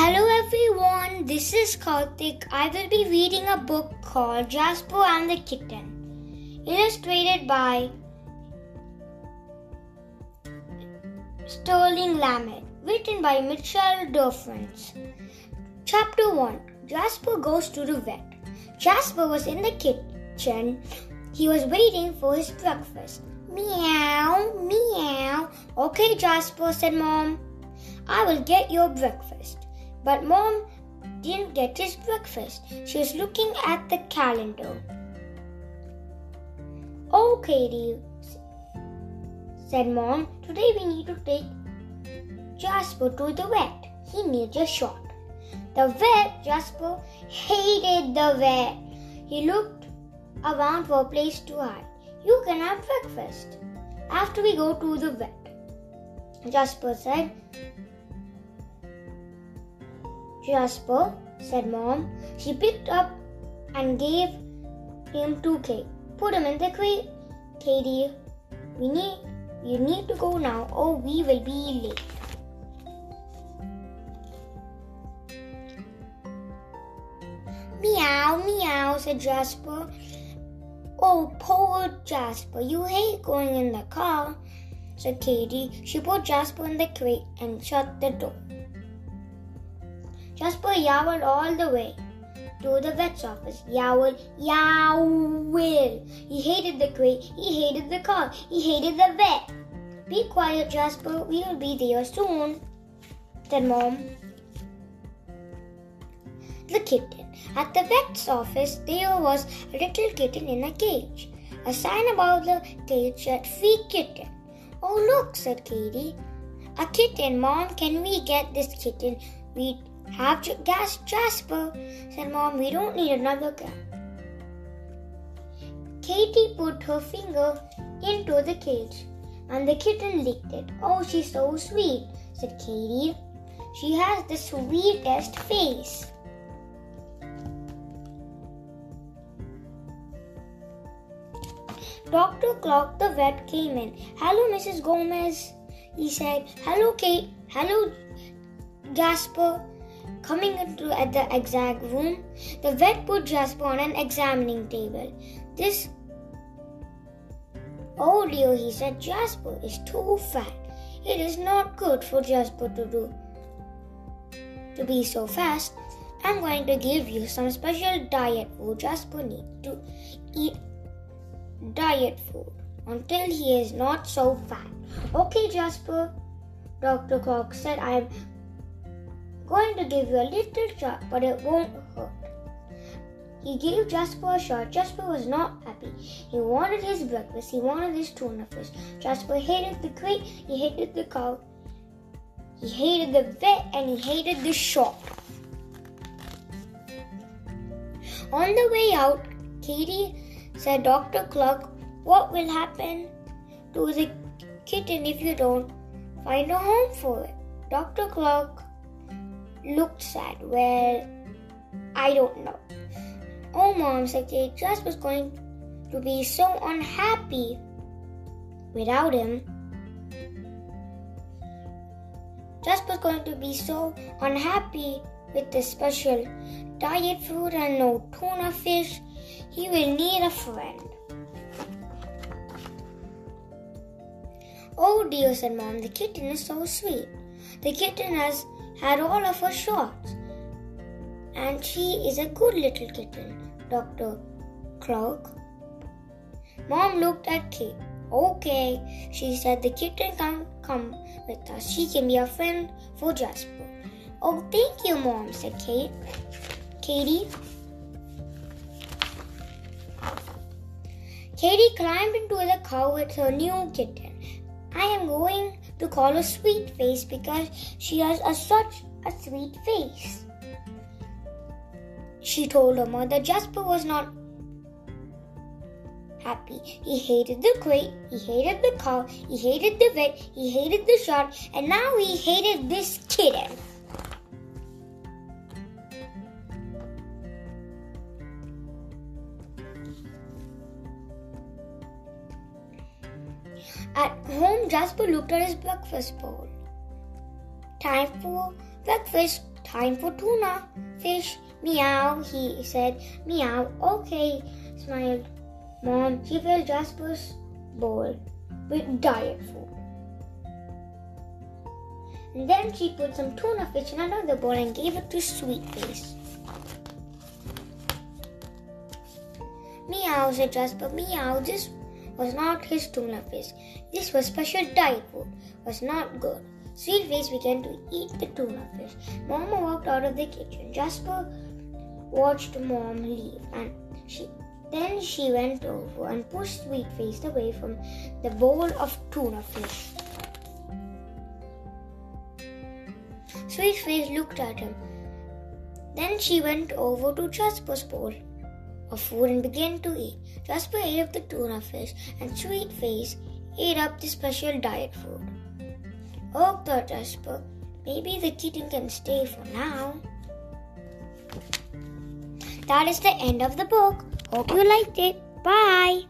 Hello everyone, this is Karthik. I will be reading a book called Jasper and the Kitten, illustrated by Sterling Lamet, written by Mitchell Durfrance. Chapter 1 Jasper goes to the vet. Jasper was in the kitchen. He was waiting for his breakfast. Meow, meow. Okay, Jasper, said Mom. I will get your breakfast. But mom didn't get his breakfast. She was looking at the calendar. Oh, Katie, said mom, today we need to take Jasper to the vet. He needs a shot. The vet, Jasper, hated the vet. He looked around for a place to hide. You can have breakfast after we go to the vet. Jasper said, Jasper, said Mom. She picked up and gave him two cake. Put him in the crate. Katie, we need you need to go now or we will be late. Meow, meow, said Jasper. Oh, poor Jasper, you hate going in the car, said Katie. She put Jasper in the crate and shut the door. Jasper yowled all the way to the vet's office. Yowl, yowl. He hated the crate. He hated the car. He hated the vet. Be quiet, Jasper. We will be there soon, said Mom. The kitten. At the vet's office, there was a little kitten in a cage. A sign above the cage said, Free kitten. Oh, look, said Katie. A kitten, Mom. Can we get this kitten? We have gas, Jasper, said Mom. We don't need another gun. Katie put her finger into the cage and the kitten licked it. Oh, she's so sweet, said Katie. She has the sweetest face. Dr. Clock, the vet, came in. Hello, Mrs. Gomez, he said. Hello, Kate. Hello, Jasper coming into at the exact room. The vet put Jasper on an examining table. This Oh dear, he said, Jasper is too fat. It is not good for Jasper to do to be so fast. I'm going to give you some special diet food Jasper needs to eat diet food until he is not so fat. Okay, Jasper, Dr. Clock said, I'm going to give you a little shot, but it won't hurt. He gave Jasper a shot. Jasper was not happy. He wanted his breakfast. He wanted his tuna fish. Jasper hated the crate. He hated the cow. He hated the vet and he hated the shop. On the way out, Katie said, Dr. Clark, what will happen to the kitten if you don't find a home for it? Dr. Cluck looked sad. Well, I don't know. Oh, Mom, said Kate, Just was going to be so unhappy without him. Just was going to be so unhappy with the special diet food and no tuna fish. He will need a friend. Oh dear, said Mom, the kitten is so sweet. The kitten has had all of her shots. And she is a good little kitten, Dr. Clark. Mom looked at Kate. Okay, she said the kitten can come with us. She can be a friend for Jasper. Oh, thank you, Mom, said Kate. Katie. Katie climbed into the car with her new kitten. I am going to call her Sweet Face because she has a, such a sweet face. She told her mother Jasper was not happy. He hated the crate, he hated the cow, he hated the vet, he hated the shot, and now he hated this kitten. At home, Jasper looked at his breakfast bowl. Time for breakfast. Time for tuna fish. Meow, he said. Meow. Okay, smiled Mom. She filled Jasper's bowl with diet food. And then she put some tuna fish in another bowl and gave it to Sweetface. Meow, said Jasper. Meow, this was not his tuna fish. This was special diet food. Was not good. Sweetface began to eat the tuna fish. Mama walked out of the kitchen. Jasper watched Mom leave, and she then she went over and pushed Sweetface away from the bowl of tuna fish. Sweetface looked at him. Then she went over to Jasper's bowl of food and began to eat. Jasper ate up the tuna fish, and Sweet Face ate up the special diet food. Oh, thought Jasper, maybe the kitten can stay for now. That is the end of the book. Hope you liked it. Bye.